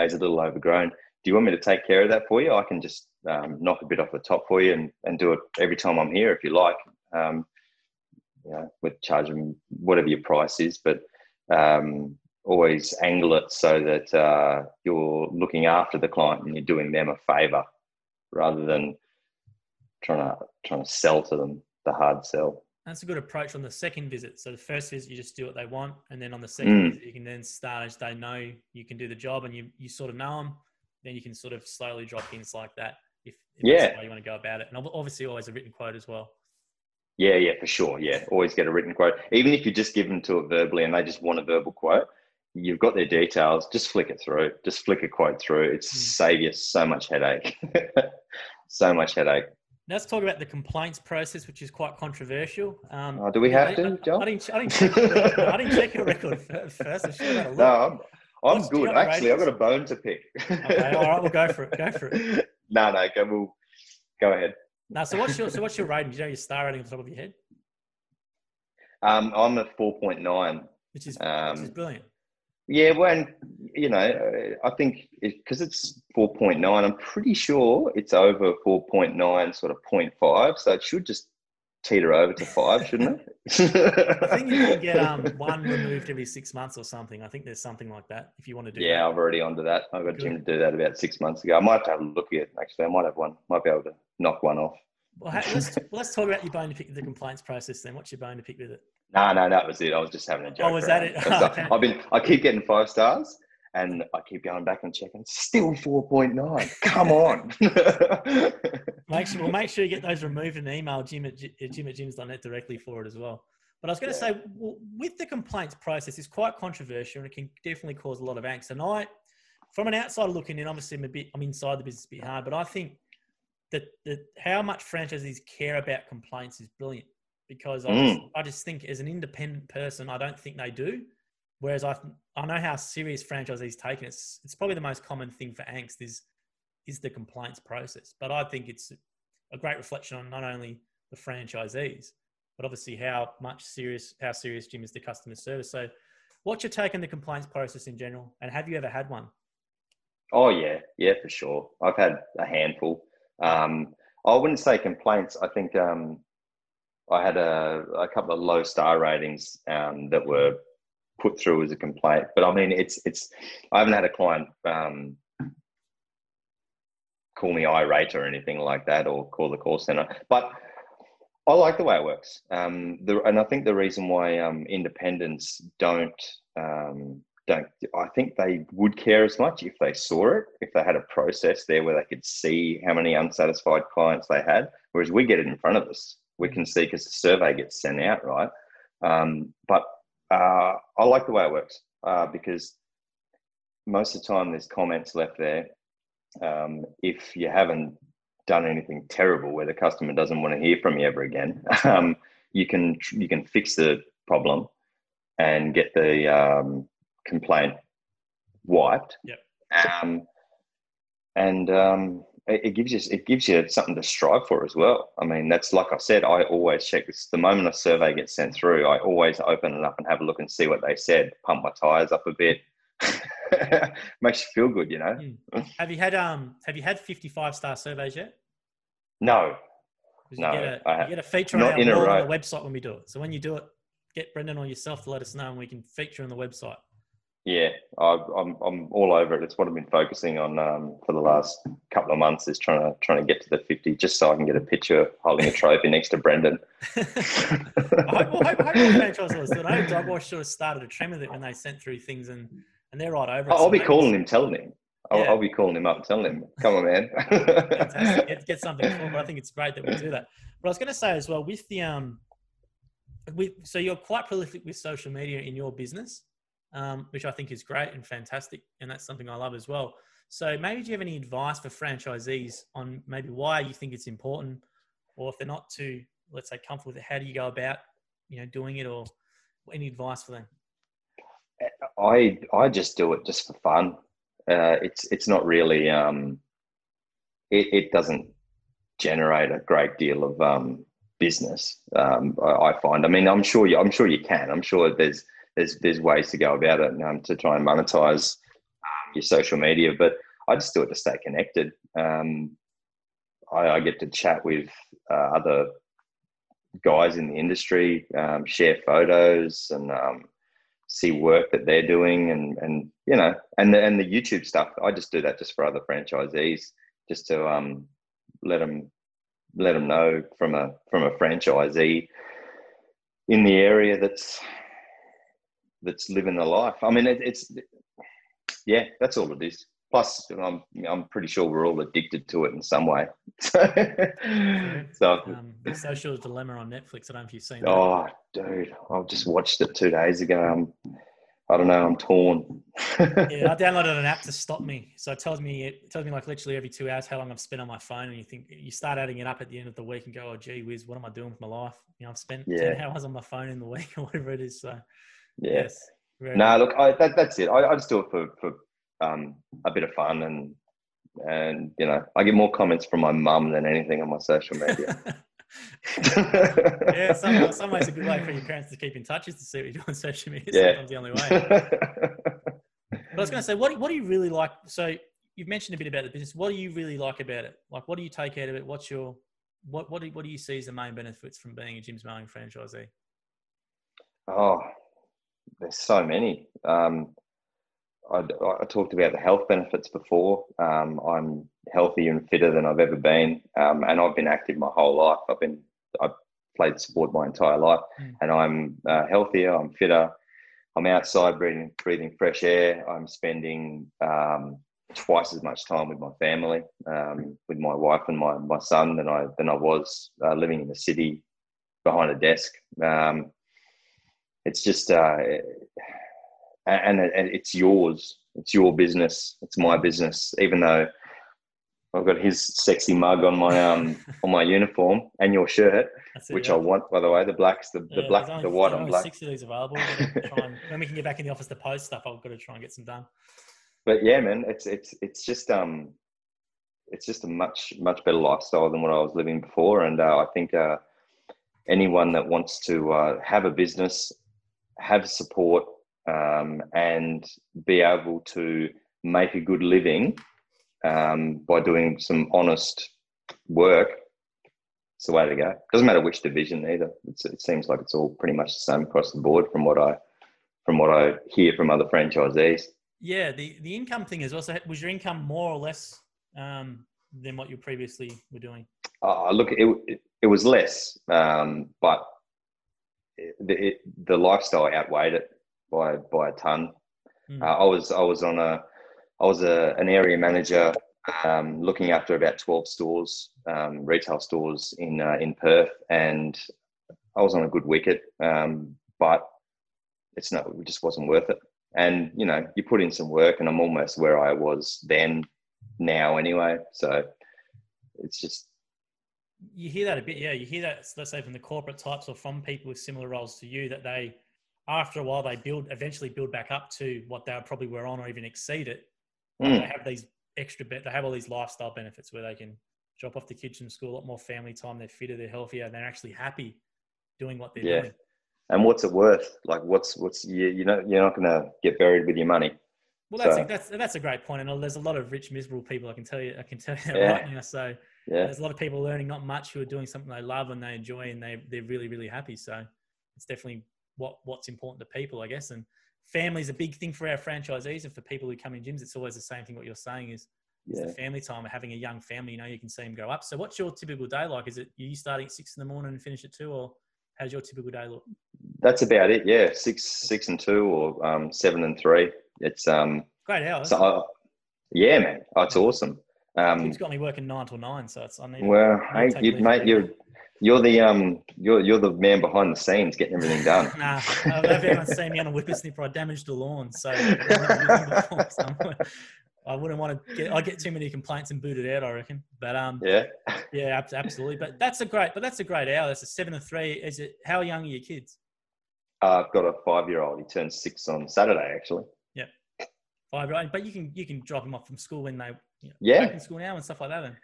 is a little overgrown. Do you want me to take care of that for you? I can just um, knock a bit off the top for you and, and do it every time I'm here if you like. Um, you know, with charging whatever your price is, but um, always angle it so that uh, you're looking after the client and you're doing them a favor rather than trying to trying to sell to them the hard sell.
That's a good approach on the second visit. So the first visit, you just do what they want, and then on the second mm. visit, you can then start as they know you can do the job, and you you sort of know them. Then you can sort of slowly drop hints like that if, if
yeah
you want to go about it, and obviously always a written quote as well.
Yeah, yeah, for sure. Yeah, always get a written quote, even if you just give them to it verbally and they just want a verbal quote. You've got their details. Just flick it through. Just flick a quote through. It's mm. save you so much headache. so much headache.
Let's talk about the complaints process, which is quite controversial.
Um, oh, do we have I, to, John?
I, didn't, I, didn't check your record, I didn't check your record first.
no, I'm, I'm good. Actually, I've got a bone to pick.
okay, all right, we'll go for it. Go for it.
no, no, go. We'll go ahead.
Now, so what's your so what's your rating? Do you know your star rating the top of your head?
Um, I'm at four point nine,
which is um, which is brilliant.
Yeah, well, you know, I think because it, it's 4.9, I'm pretty sure it's over 4.9, sort of 0.5. So it should just teeter over to five, shouldn't it?
I think you can get um, one removed every six months or something. I think there's something like that if you want to do
Yeah,
that.
I've already onto that. I got Good. Jim to do that about six months ago. I might have to have a look at it, actually. I might have one, might be able to knock one off.
Well, let's, let's talk about your bone to pick the complaints process then. What's your bone to pick with it?
No, no, that was it. I was just having a joke.
Oh, was that it?
okay. I've been, I keep getting five stars, and I keep going back and checking. Still four point nine. Come on.
make sure, well, make sure you get those removed and email Jim at Jim at Jims.net directly for it as well. But I was going to yeah. say, well, with the complaints process, it's quite controversial and it can definitely cause a lot of angst. And I, from an outsider looking in, obviously I'm a bit, I'm inside the business a bit hard, but I think that, that how much franchisees care about complaints is brilliant because I, mm. just, I just think as an independent person, I don't think they do. Whereas I, I know how serious franchisees take it. It's, it's probably the most common thing for angst is, is the complaints process. But I think it's a great reflection on not only the franchisees, but obviously how much serious, how serious Jim is the customer service. So what's your take on the complaints process in general? And have you ever had one?
Oh yeah, yeah, for sure. I've had a handful. Um, I wouldn't say complaints. I think um, I had a, a couple of low star ratings um, that were put through as a complaint. But I mean, it's it's. I haven't had a client um, call me irate or anything like that, or call the call center. But I like the way it works. Um, the, and I think the reason why um, independents don't um, don't I think they would care as much if they saw it, if they had a process there where they could see how many unsatisfied clients they had. Whereas we get it in front of us, we can see because the survey gets sent out, right? Um, but uh, I like the way it works uh, because most of the time there's comments left there. Um, if you haven't done anything terrible where the customer doesn't want to hear from you ever again, um, you can you can fix the problem and get the um, complaint wiped.
Yep.
Um, and um, it, gives you it gives you something to strive for as well. I mean, that's like I said. I always check this. The moment a survey gets sent through, I always open it up and have a look and see what they said. Pump my tires up a bit. Makes you feel good, you know.
Mm. Have you had um Have you had fifty five star surveys yet?
No.
No, you get a, you get a feature on our on the website when we do it. So when you do it, get Brendan or yourself to let us know, and we can feature on the website.
Yeah, I, am I'm all over it. It's what I've been focusing on um, for the last couple of months is trying to trying to get to the 50, just so I can get a picture holding a trophy next to Brendan.
I hope, well, I hope, franchise I know Dog Wash sort of started a trend with it when they sent through things, and and they're right over.
It. I'll so be calling him, telling him. I'll, yeah. I'll, be calling him up, telling him, "Come on, man,
get, get, something." For, but I think it's great that we do that. But I was going to say as well with the um, with so you're quite prolific with social media in your business um, which I think is great and fantastic. And that's something I love as well. So maybe do you have any advice for franchisees on maybe why you think it's important, or if they're not too, let's say, comfortable with it, how do you go about, you know, doing it, or any advice for them?
I I just do it just for fun. Uh, it's it's not really um, it, it doesn't generate a great deal of um, business. Um, I, I, find. I mean, I'm sure you. I'm sure you can. I'm sure there's there's there's ways to go about it um, to try and monetize um, your social media. But I just do it to stay connected. Um, I, I, get to chat with uh, other guys in the industry, um, share photos, and um, see work that they're doing, and and you know, and the, and the YouTube stuff. I just do that just for other franchisees, just to um, let them let them know from a from a franchisee in the area that's that's living the life. I mean, it, it's yeah, that's all it is. Plus, I'm I'm pretty sure we're all addicted to it in some way.
so, um, the Social Dilemma on Netflix. I don't know if you've seen. That.
Oh, dude, I just watched it two days ago. I'm, I don't know. I'm torn.
yeah, I downloaded an app to stop me. So it tells me it tells me like literally every two hours how long I've spent on my phone, and you think you start adding it up at the end of the week and go, "Oh, gee whiz, what am I doing with my life?" You know, I've spent yeah. ten hours on my phone in the week or whatever it is. So
Yes. No, nah, look, I, that, that's it. I, I just do it for, for um, a bit of fun and and you know I get more comments from my mum than anything on my social media.
yeah, some, some ways a good way for your parents to keep in touch is to see what you do on social media. Yeah. Sometimes the only way. but I was going to say, what what do you really like? So you've mentioned a bit about the business. What do you really like about it? Like, what do you take out of it? What's your what what do, what do you see as the main benefits from being a Jim's Mowing franchisee?
Oh, there's so many. Um, I, I, talked about the health benefits before. Um, I'm healthier and fitter than I've ever been, um, and I've been active my whole life. I've been I've played sport my entire life, mm. and I'm uh, healthier. I'm fitter. I'm outside breathing breathing fresh air. I'm spending um, twice as much time with my family, um, with my wife and my my son than I than I was uh, living in the city behind a desk. Um, it's just uh, and, and it's yours it's your business it's my business even though I've got his sexy mug on my um on my uniform and your shirt, it, which yeah. I want by the way. The blacks, the, the black, only, the white and black.
Six of these available. And, when we can get back in the office to post stuff, I've got to try and get some done.
But yeah, man, it's it's it's just um, it's just a much much better lifestyle than what I was living before, and uh, I think uh, anyone that wants to uh, have a business have support um, and be able to make a good living um, by doing some honest work, it's the way to go. Doesn't matter which division either. It's, it seems like it's all pretty much the same across the board from what I from what I hear from other franchisees.
Yeah, the the income thing is also was your income more or less um, than what you previously were doing?
Uh, look, it, it, it was less, um, but the it, the lifestyle outweighed it by by a ton. Mm. Uh, I was I was on a I was a, an area manager um, looking after about twelve stores, um, retail stores in uh, in Perth, and I was on a good wicket, um, but it's not it just wasn't worth it. And you know, you put in some work, and I'm almost where I was then now anyway. So it's just
you hear that a bit, yeah. You hear that, let's say, from the corporate types or from people with similar roles to you, that they, after a while, they build eventually build back up to what they probably were on or even exceed it. Mm. They have these extra, they have all these lifestyle benefits where they can drop off the kids from school, a lot more family time. They're fitter, they're healthier, and they're actually happy doing what they're yeah. doing.
And what's it worth? Like, what's what's you you know you're not going to get buried with your money.
Well, that's so. a, that's that's a great point, and there's a lot of rich, miserable people. I can tell you, I can tell you yeah. right now. So yeah. there's a lot of people learning not much who are doing something they love and they enjoy and they they're really really happy. So it's definitely what what's important to people, I guess. And family is a big thing for our franchisees and for people who come in Jim's. It's always the same thing. What you're saying is yeah. the family time. Having a young family, you know, you can see them go up. So what's your typical day like? Is it you starting at six in the morning and finish at two, or how's your typical day look?
That's about it. Yeah, six six and two, or um, seven and three. It's um
great hours.
So, uh, yeah, man, it's awesome.
Um, He's got me working nine till nine, so it's I need.
Well, hey, you, mate, you're you're the um you're you're the man behind the scenes getting everything done.
nah, I've everyone seen me on a whippersnipper. I damaged the lawn, so I wouldn't want to get. I get too many complaints and booted out. I reckon, but um,
yeah,
yeah, absolutely. But that's a great, but that's a great hour. That's a seven to three. Is it? How young are your kids?
Uh, I've got a five-year-old. He turns six on Saturday, actually.
Yeah, five. Right, but you can you can drop him off from school when they you know,
yeah
in school now and stuff like that. Then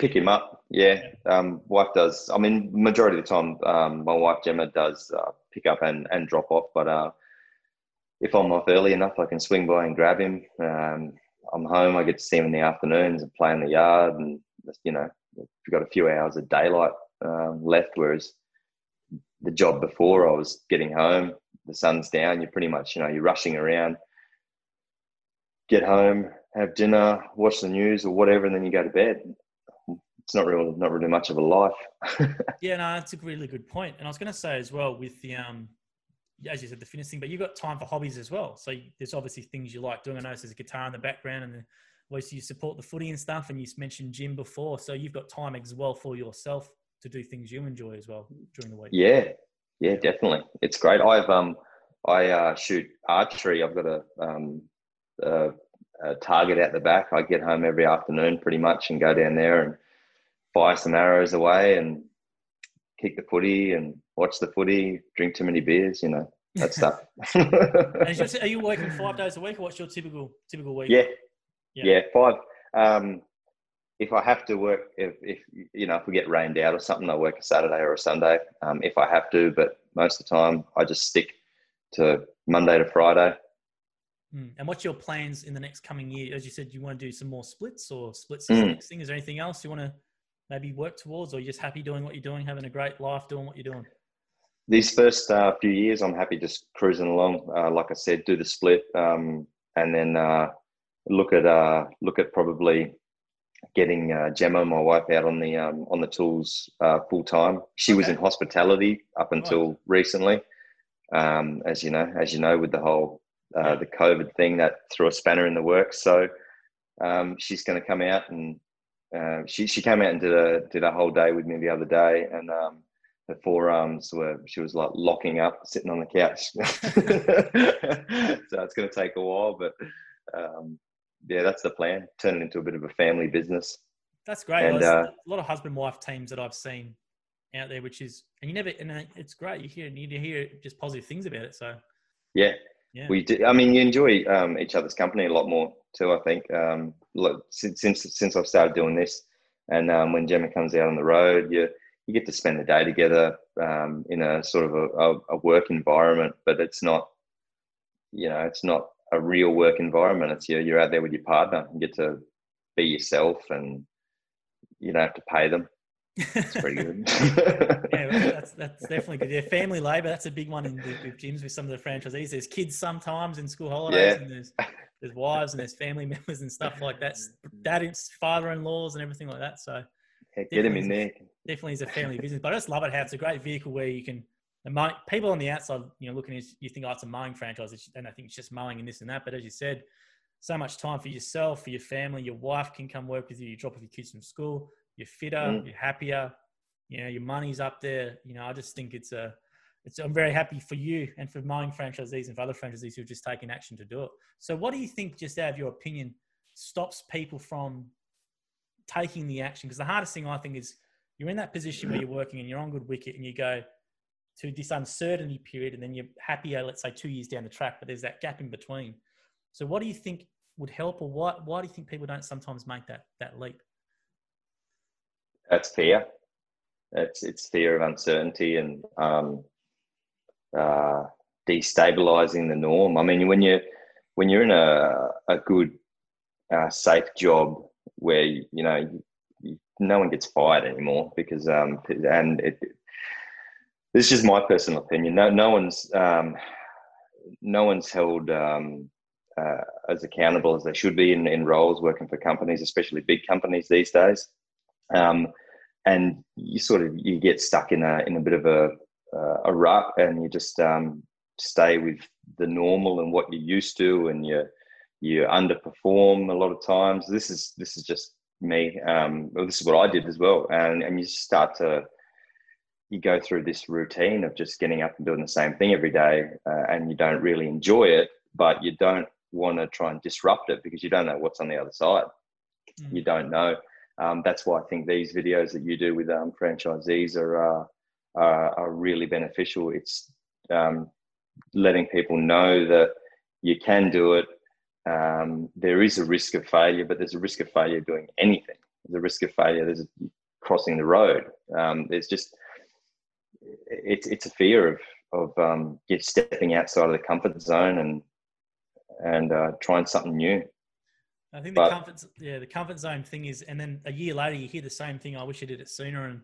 pick him up. Yeah, yeah. Um, wife does. I mean, majority of the time, um, my wife Gemma does uh, pick up and and drop off. But uh, if I'm off early enough, I can swing by and grab him. Um, I'm home. I get to see him in the afternoons and play in the yard, and you know, we've got a few hours of daylight um, left. Whereas the job before, I was getting home, the sun's down. You're pretty much, you know, you're rushing around. Get home, have dinner, watch the news or whatever, and then you go to bed. It's not really not really much of a life.
yeah, no, that's a really good point. And I was going to say as well with the um, as you said, the fitness thing, but you've got time for hobbies as well. So there's obviously things you like doing. I know there's a guitar in the background, and obviously you support the footy and stuff. And you mentioned gym before, so you've got time as well for yourself to do things you enjoy as well during the week.
Yeah, yeah, definitely. It's great. I've um, I uh, shoot archery. I've got a um, a, a target out the back. I get home every afternoon pretty much and go down there and fire some arrows away and kick the footy and watch the footy, drink too many beers, you know, that stuff.
are you working five days a week or what's your typical typical week?
Yeah. Yeah, yeah five. Um, if I have to work, if, if you know, if we get rained out or something, I work a Saturday or a Sunday. Um, if I have to, but most of the time I just stick to Monday to Friday.
Hmm. And what's your plans in the next coming year? As you said, you want to do some more splits or splits is mm. the next thing. Is there anything else you want to maybe work towards, or you're just happy doing what you're doing, having a great life doing what you're doing?
These first uh, few years, I'm happy just cruising along. Uh, like I said, do the split, um, and then uh, look at uh, look at probably getting uh, Gemma, my wife, out on the um, on the tools uh, full time. She okay. was in hospitality up until right. recently, um, as you know, as you know, with the whole the COVID thing that threw a spanner in the works. So um, she's going to come out and um, she she came out and did a did a whole day with me the other day, and um, her forearms were she was like locking up, sitting on the couch. so it's going to take a while, but um, yeah, that's the plan. Turn it into a bit of a family business.
That's great. And, well, uh, a lot of husband wife teams that I've seen out there, which is and you never and it's great. You hear you hear just positive things about it. So
yeah, yeah. we do. I mean, you enjoy um, each other's company a lot more too. I think um, since since since I've started doing this, and um, when Gemma comes out on the road, you you get to spend the day together um, in a sort of a, a, a, work environment, but it's not, you know, it's not a real work environment. It's you're, you're out there with your partner. You get to be yourself, and you don't have to pay them. It's pretty good.
yeah, well, that's that's definitely good. Yeah, family labour that's a big one in the, with Jim's with some of the franchisees. There's kids sometimes in school holidays,
Yeah.
and there's there's wives and there's family members and stuff like that. Dad, father-in-laws, and everything like that. So
Get him in there.
definitely is a family business. But I just love it how it's a great vehicle where you can. The people on the outside, you know, looking at you think, oh, it's a mowing franchise, and I think it's just mowing and this and that. But as you said, so much time for yourself, for your family. Your wife can come work with you. You drop off your kids from school. You're fitter.
Mm.
You're happier. You know, your money's up there. You know, I just think it's a. It's, I'm very happy for you and for mowing franchisees and for other franchisees who've just taken action to do it. So, what do you think, just out of your opinion, stops people from taking the action? Because the hardest thing I think is you're in that position where you're working and you're on good wicket and you go to this uncertainty period and then you're happier, let's say two years down the track, but there's that gap in between. So what do you think would help or why, why do you think people don't sometimes make that, that leap?
That's fear. It's it's fear of uncertainty and um, uh, destabilizing the norm. I mean, when you when you're in a a good uh, safe job where you know you, you, no one gets fired anymore because um and it, this is just my personal opinion. No no one's um, no one's held um, uh, as accountable as they should be in, in roles working for companies, especially big companies these days. Um, and you sort of you get stuck in a in a bit of a uh, a rut, and you just um, stay with the normal and what you're used to, and you you underperform a lot of times. This is this is just me. Um, well, this is what I did as well, and and you start to you go through this routine of just getting up and doing the same thing every day, uh, and you don't really enjoy it, but you don't want to try and disrupt it because you don't know what's on the other side.
Mm.
You don't know. Um, that's why I think these videos that you do with um, franchisees are, uh, are are really beneficial. It's um, letting people know that you can do it. Um, there is a risk of failure, but there's a risk of failure doing anything. There's a risk of failure. There's crossing the road. Um, there's just it's it's a fear of of um, stepping outside of the comfort zone and and uh, trying something new.
I think the
But-
comfort, yeah, the comfort zone thing is, and then a year later you hear the same thing. I wish I did it sooner, and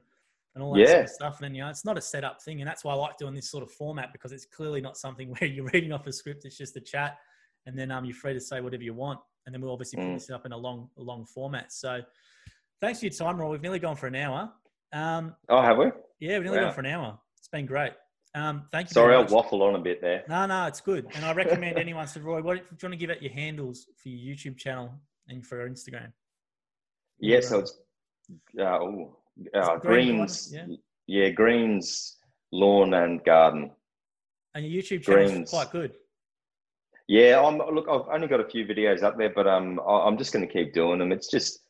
and all that sort of stuff. And then you know, it's not a set up thing, and that's why I like doing this sort of format because it's clearly not something where you're reading off a script. It's just a chat, and then um, you're free to say whatever you want, and then we'll obviously put
Mm.
this up in a long, a long format. So, thanks for your time, Rory. We've nearly gone for an hour. Um,
Oh, have we?
yeah, we've nearly
Wow.
gone for an hour. It's been great. Um, thank you.
Sorry, I'll waffle on a bit there.
No, no, it's good. And I recommend anyone. So, Rory, what, do you want to give out your handles for your YouTube channel and for your Instagram?
Yeah, so it's uh, ooh, uh,
it Green
greens.
Garden?
Yeah. greens, lawn and garden.
And your YouTube channel is quite good.
Yeah, I'm look. I've only got a few videos up there, but um, I- I'm just going to keep doing them. It's just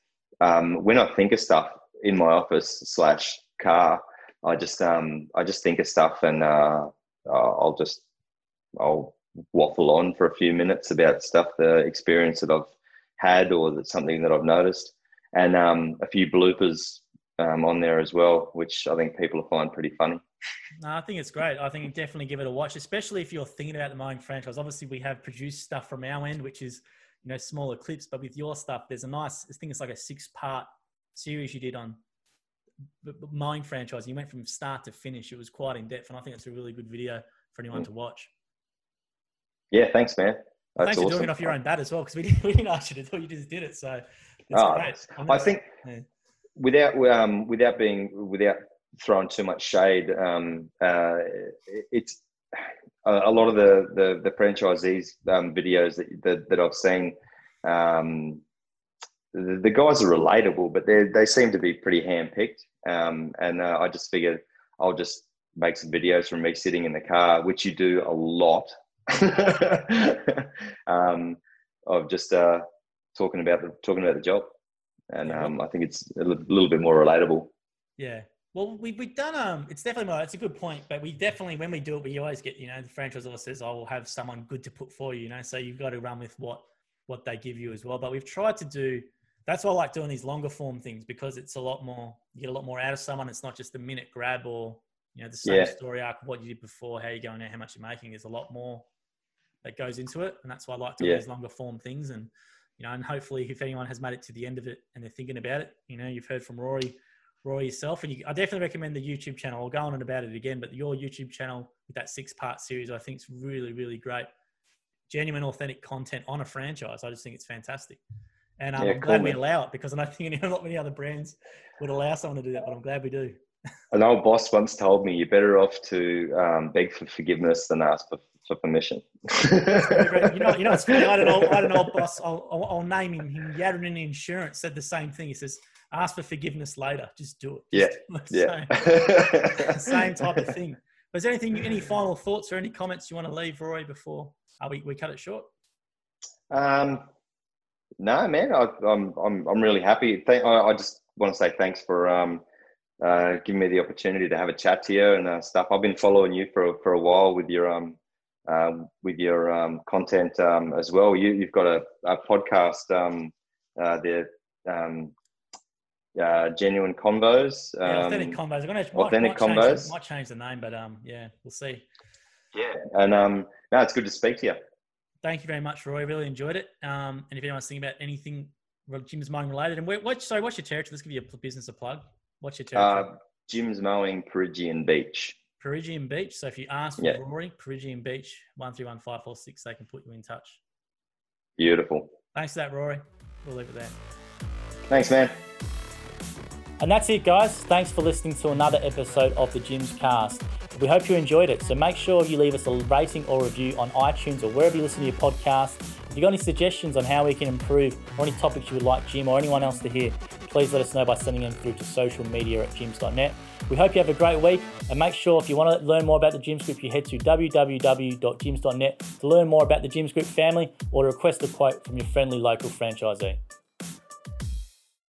um, when I think of stuff in my office slash car, I just um, I just think of stuff, and uh, I'll just I'll waffle on for a few minutes about stuff, the experience that I've had, or that's something that I've noticed, and um, a few bloopers um, on there as well, which I think people will find pretty funny.
No, I think it's great. I think definitely give it a watch, especially if you're thinking about the mowing franchise. Obviously, we have produced stuff from our end, which is you know smaller clips, but with your stuff, there's a nice. I think it's like a six-part series you did on mowing franchise. You went from start to finish. It was quite in depth, and I think it's a really good video for anyone to watch.
Yeah, thanks, man. That's
Thanks for doing it off your own bat as well, because we didn't, we didn't ask you to do. it, You just did it, so it's
Oh, I think
yeah.
without um, without being without throwing too much shade, um, uh, it's a, a lot of the the, the franchisees um, videos that, that that I've seen. Um, the, the guys are relatable, but they they seem to be pretty handpicked. Um, and uh, I just figured I'll just make some videos from me sitting in the car, which you do a lot. um, of just uh, talking about the talking about the job and um, I think it's a little bit more relatable.
Yeah. Well, we, we've done, um, it's definitely, more, it's a good point, but we definitely, when we do it, we always get, you know, the franchise always says, I will have someone good to put for you, you know, so you've got to run with what, what they give you as well. But we've tried to do, that's why I like doing these longer form things because it's a lot more, you get a lot more out of someone. It's not just a minute grab or, you know, the same
Yeah.
story arc what you did before, how you're going now, how much you're making. There's a lot more that goes into it. And that's why I like doing
Yeah.
these longer form things. And, you know, and hopefully if anyone has made it to the end of it and they're thinking about it, you know, you've heard from Rory, Rory yourself, and you, I definitely recommend the YouTube channel. I'll go on and about it again, but your YouTube channel with that six part series, I think is really, really great. Genuine, authentic content on a franchise. I just think it's fantastic. And um, yeah, I'm glad we allow it because I don't think not many other brands would allow someone to do that, but I'm glad we do.
An old boss once told me you're better off to um, beg for forgiveness than ask for, for permission.
you know, you know, it's funny. I had an old, I had an old boss. I'll, I'll, I'll name him. Him Yadrin Insurance said the same thing. He says, "Ask for forgiveness later. Just do it."
Just yeah,
do it. yeah. Same, same type of thing. But is there anything, any final thoughts or any comments you want to leave, Rory, before uh, we, we cut it short?
Um, no, man, I, am I'm, I'm I'm really happy. Thank, I, I just want to say thanks for um, uh, giving me the opportunity to have a chat to you and uh, stuff. I've been following you for for a while with your um, um with your um, content um, as well. You you've got a, a podcast, um, uh, the um, uh, genuine combos.
yeah, authentic combos. I'm gonna
authentic
might,
might combos.
Change, might change the name, but um, yeah, we'll see.
Yeah, and um, no, it's good to speak to you
thank you very much, Rory. Really enjoyed it. Um, and if anyone's thinking about anything Jim's Mowing related, and what, sorry, what's your territory? Let's give you a business a plug. What's your territory? Uh,
Jim's Mowing Peregian Beach.
Peregian Beach. So if you ask for yeah. Rory, Peregian Beach, 131546, they can put you in touch.
Beautiful.
Thanks for that, Rory. We'll leave it there.
Thanks, man.
And that's it, guys. Thanks for listening to another episode of the Jim's Cast. We hope you enjoyed it. So make sure you leave us a rating or review on iTunes or wherever you listen to your podcast. If you've got any suggestions on how we can improve or any topics you would like Jim or anyone else to hear, please let us know by sending them through to social media at jims.net. We hope you have a great week and make sure if you want to learn more about the Jim's Group, you head to www.jims.net to learn more about the Jim's Group family or to request a quote from your friendly local franchisee.